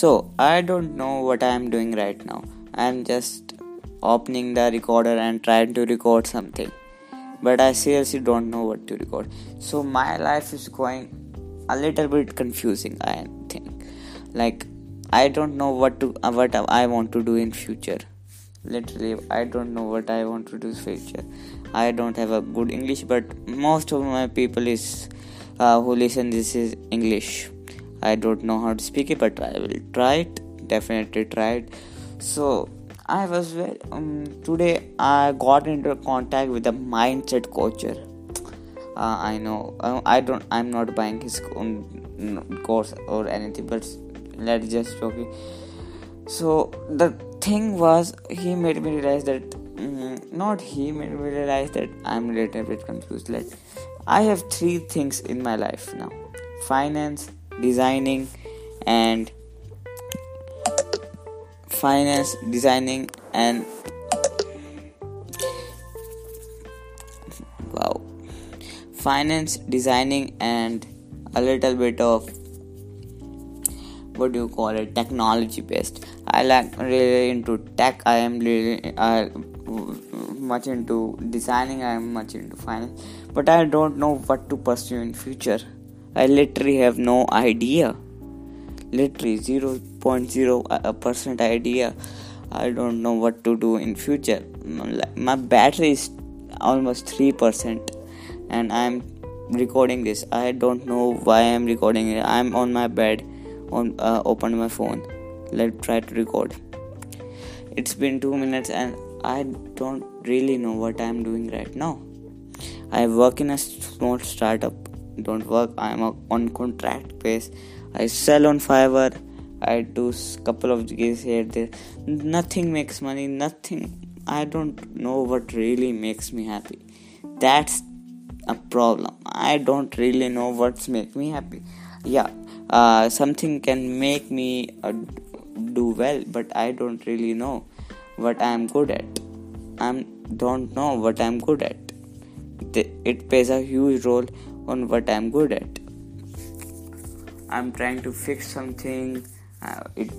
So, I don't know what I am doing right now. I am just opening the recorder and trying to record something. But I seriously don't know what to record. So, my life is going a little bit confusing, I think. Like, I don't know what to uh, what I want to do in future. Literally, I don't know what I want to do in future. I don't have a good English, but most of my people is uh, who listen this is English. I don't know how to speak it, but I will try it. Definitely try it. So I was very um, today. I got into contact with a mindset coach. Uh, I know uh, I don't. I'm not buying his own course or anything, but let's just okay. So the thing was, he made me realize that. Mm, not he made me realize that I'm a little bit confused. Like I have three things in my life now: finance, designing and finance designing and wow. Finance designing and a little bit of what do you call it technology based. I like really into tech. I am really uh, much into designing. I am much into finance. But i don't know what to pursue in future I literally have no idea. Literally 0.0% idea. I don't know what to do in future. My battery is almost 3% and I'm recording this. I don't know why I'm recording it. I'm on my bed on uh, open my phone. Let's try to record. It's been 2 minutes and I don't really know what I'm doing right now. I work in a small startup don't work. I'm on contract base. I sell on fiverr. I do couple of gigs here there. Nothing makes money. Nothing. I don't know what really makes me happy. That's a problem. I don't really know what's make me happy. Yeah uh, something can make me uh, do well but i don't really know what i'm good at. I don't know what i'm good at. It plays a huge role on what I'm good at. I'm trying to fix something, uh, it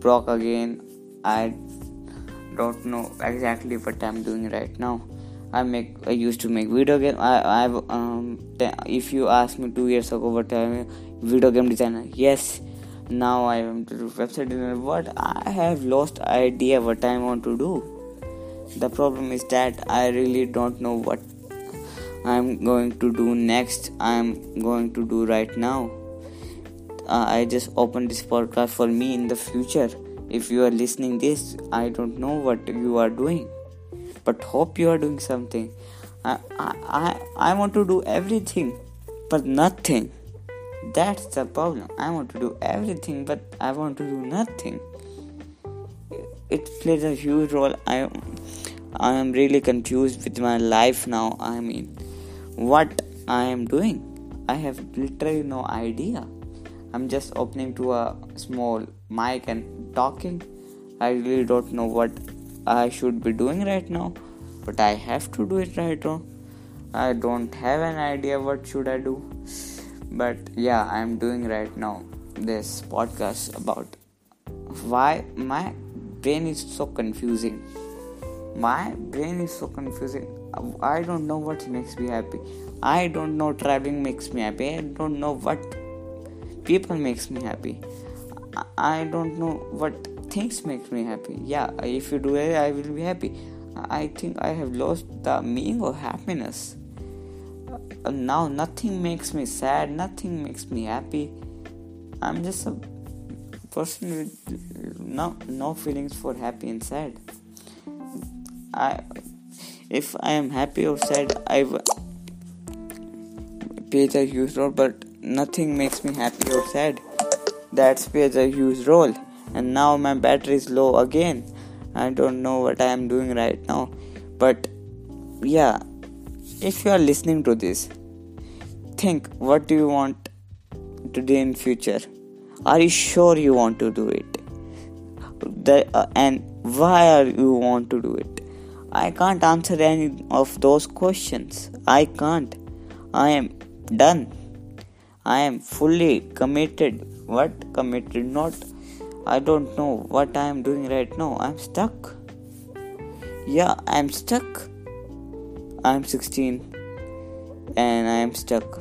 broke again. I don't know exactly what I'm doing right now. I make I used to make video game. I I've um if you asked me two years ago what I'm video game designer, yes. Now I am to do website designer. What I have lost idea what I want to do. The problem is that I really don't know what I'm going to do next. I'm going to do right now. Uh, I just opened this podcast for me in the future. If you are listening this, I don't know what you are doing, but hope you are doing something. I I I, I want to do everything, but nothing. That's the problem. I want to do everything, but I want to do nothing. It plays a huge role. I I am really confused with my life now. I mean what I am doing. I have literally no idea. I'm just opening to a small mic and talking. I really don't know what I should be doing right now, but I have to do it right now. I don't have an idea what should I do. But yeah, I'm doing right now this podcast about why my brain is so confusing. My brain is so confusing I don't know what makes me happy. I don't know traveling makes me happy. I don't know what people makes me happy. I don't know what things makes me happy. Yeah, if you do it, I will be happy. I think I have lost the meaning of happiness. Uh, now nothing makes me sad. Nothing makes me happy. I'm just a person with no no feelings for happy and sad. I if I am happy or sad, I w- plays a huge role, but nothing makes me happy or sad. That plays a huge role, and now my battery is low again. I don't know what I am doing right now, but yeah, if you are listening to this, think what do you want to do in future? Are you sure you want to do it? The, uh, and why are you want to do it? I can't answer any of those questions. I can't. I am done. I am fully committed. What committed? Not. I don't know what I am doing right now. I'm stuck. Yeah, I'm stuck. I'm 16 and I am stuck.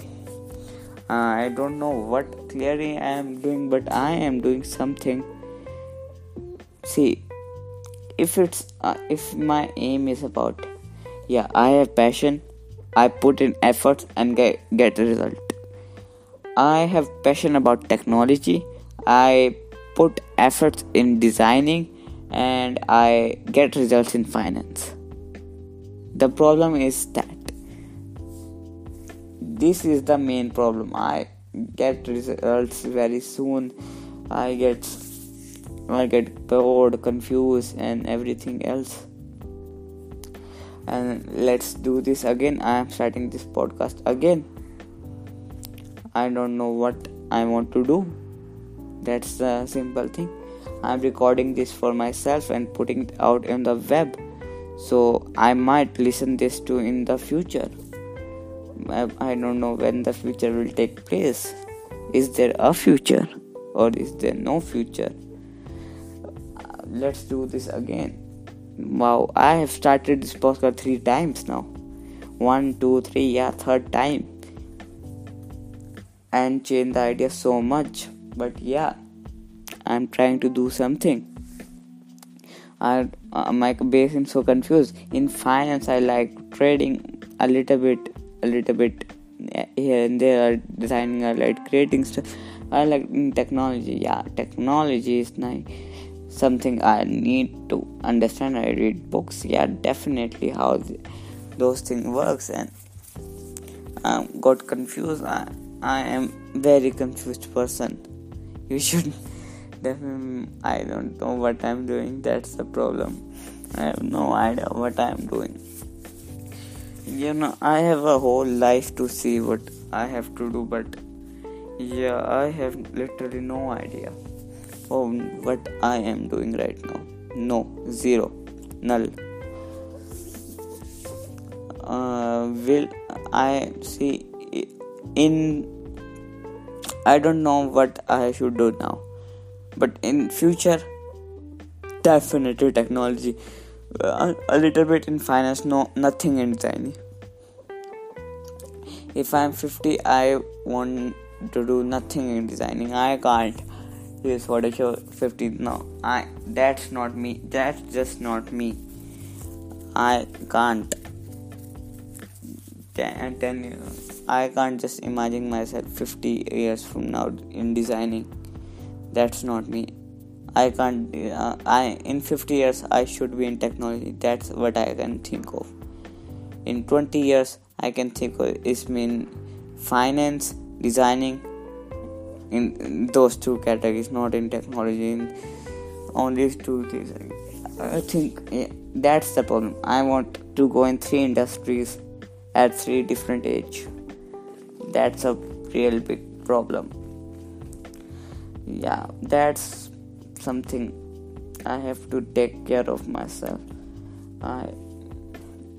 Uh, I don't know what clearly I am doing, but I am doing something. See, if it's uh, if my aim is about, yeah, I have passion. I put in efforts and get get a result. I have passion about technology. I put efforts in designing and I get results in finance. The problem is that this is the main problem i get results very soon i get i get bored confused and everything else. And let's do this again. I am starting this podcast again. I don't know what i want to do. That's the simple thing. I'm recording this for myself and putting it out in the web. So i might listen this to in the future. I don't know when the future will take place. Is there a future or is there no future? Let's do this again. Wow, I have started this podcast three times now. One, two, three, yeah, third time. And change the idea so much. But yeah, I'm trying to do something. I, uh, my base is so confused. In finance, I like trading a little bit a little bit here and there are designing I like creating stuff I like technology yeah technology is nice something I need to understand. I read books. Yeah definitely how those things works. And I got confused. I, I am very confused person. You should definitely I don't know what I'm doing. That's the problem. I have no idea what I'm doing. You know i have a whole life to see what i have to do but yeah i have literally no idea of what i am doing right now. No zero null. Uh, will i see in i don't know what i should do now. But in future definitely technology uh, a little bit in finance no nothing in designing. If i'm 50 i want to do nothing in designing. I can't use photoshop 50 no i that's not me that's just not me i can't then you i can't just imagine myself 50 years from now in designing that's not me I can't. Uh, I in 50 years I should be in technology. That's what I can think of. In 20 years I can think of is mean finance, designing. In, those two categories, not in technology. In only two things. I think yeah, that's the problem. I want to go in three industries at three different age. That's a real big problem. Yeah, that's something i have to take care of myself i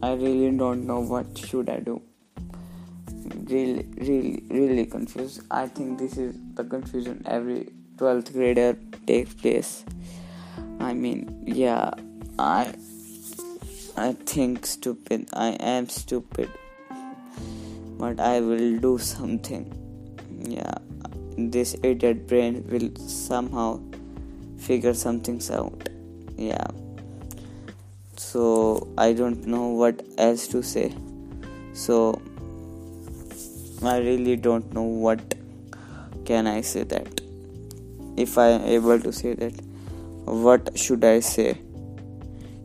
i really don't know what should i do really really really confused i think this is the confusion every 12th grader takes place. I mean yeah i i think stupid i am stupid but i will do something. Yeah this idiot brain will somehow figure some things out. Yeah. So i don't know what else to say. So i really don't know what can i say that? If i am able to say that what should i say?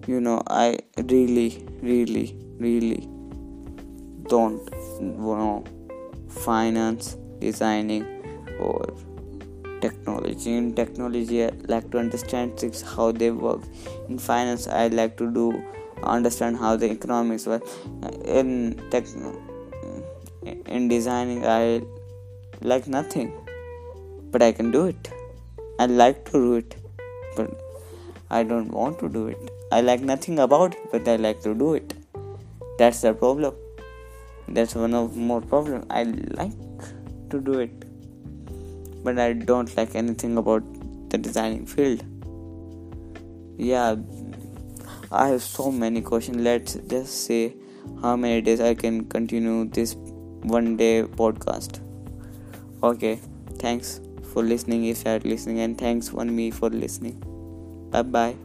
You know i really really really don't know finance designing or technology. In technology i like to understand things how they work. In finance i like to do understand how the economics work. In tech in designing i like nothing but i can do it. I like to do it but i don't want to do it. I like nothing about it but i like to do it. That's the problem. That's one of more problem. I like to do it but I don't like anything about the designing field. Yeah i have so many questions. Let's just say how many days i can continue this one day podcast. Okay thanks for listening if you are listening and thanks for me for listening. Bye bye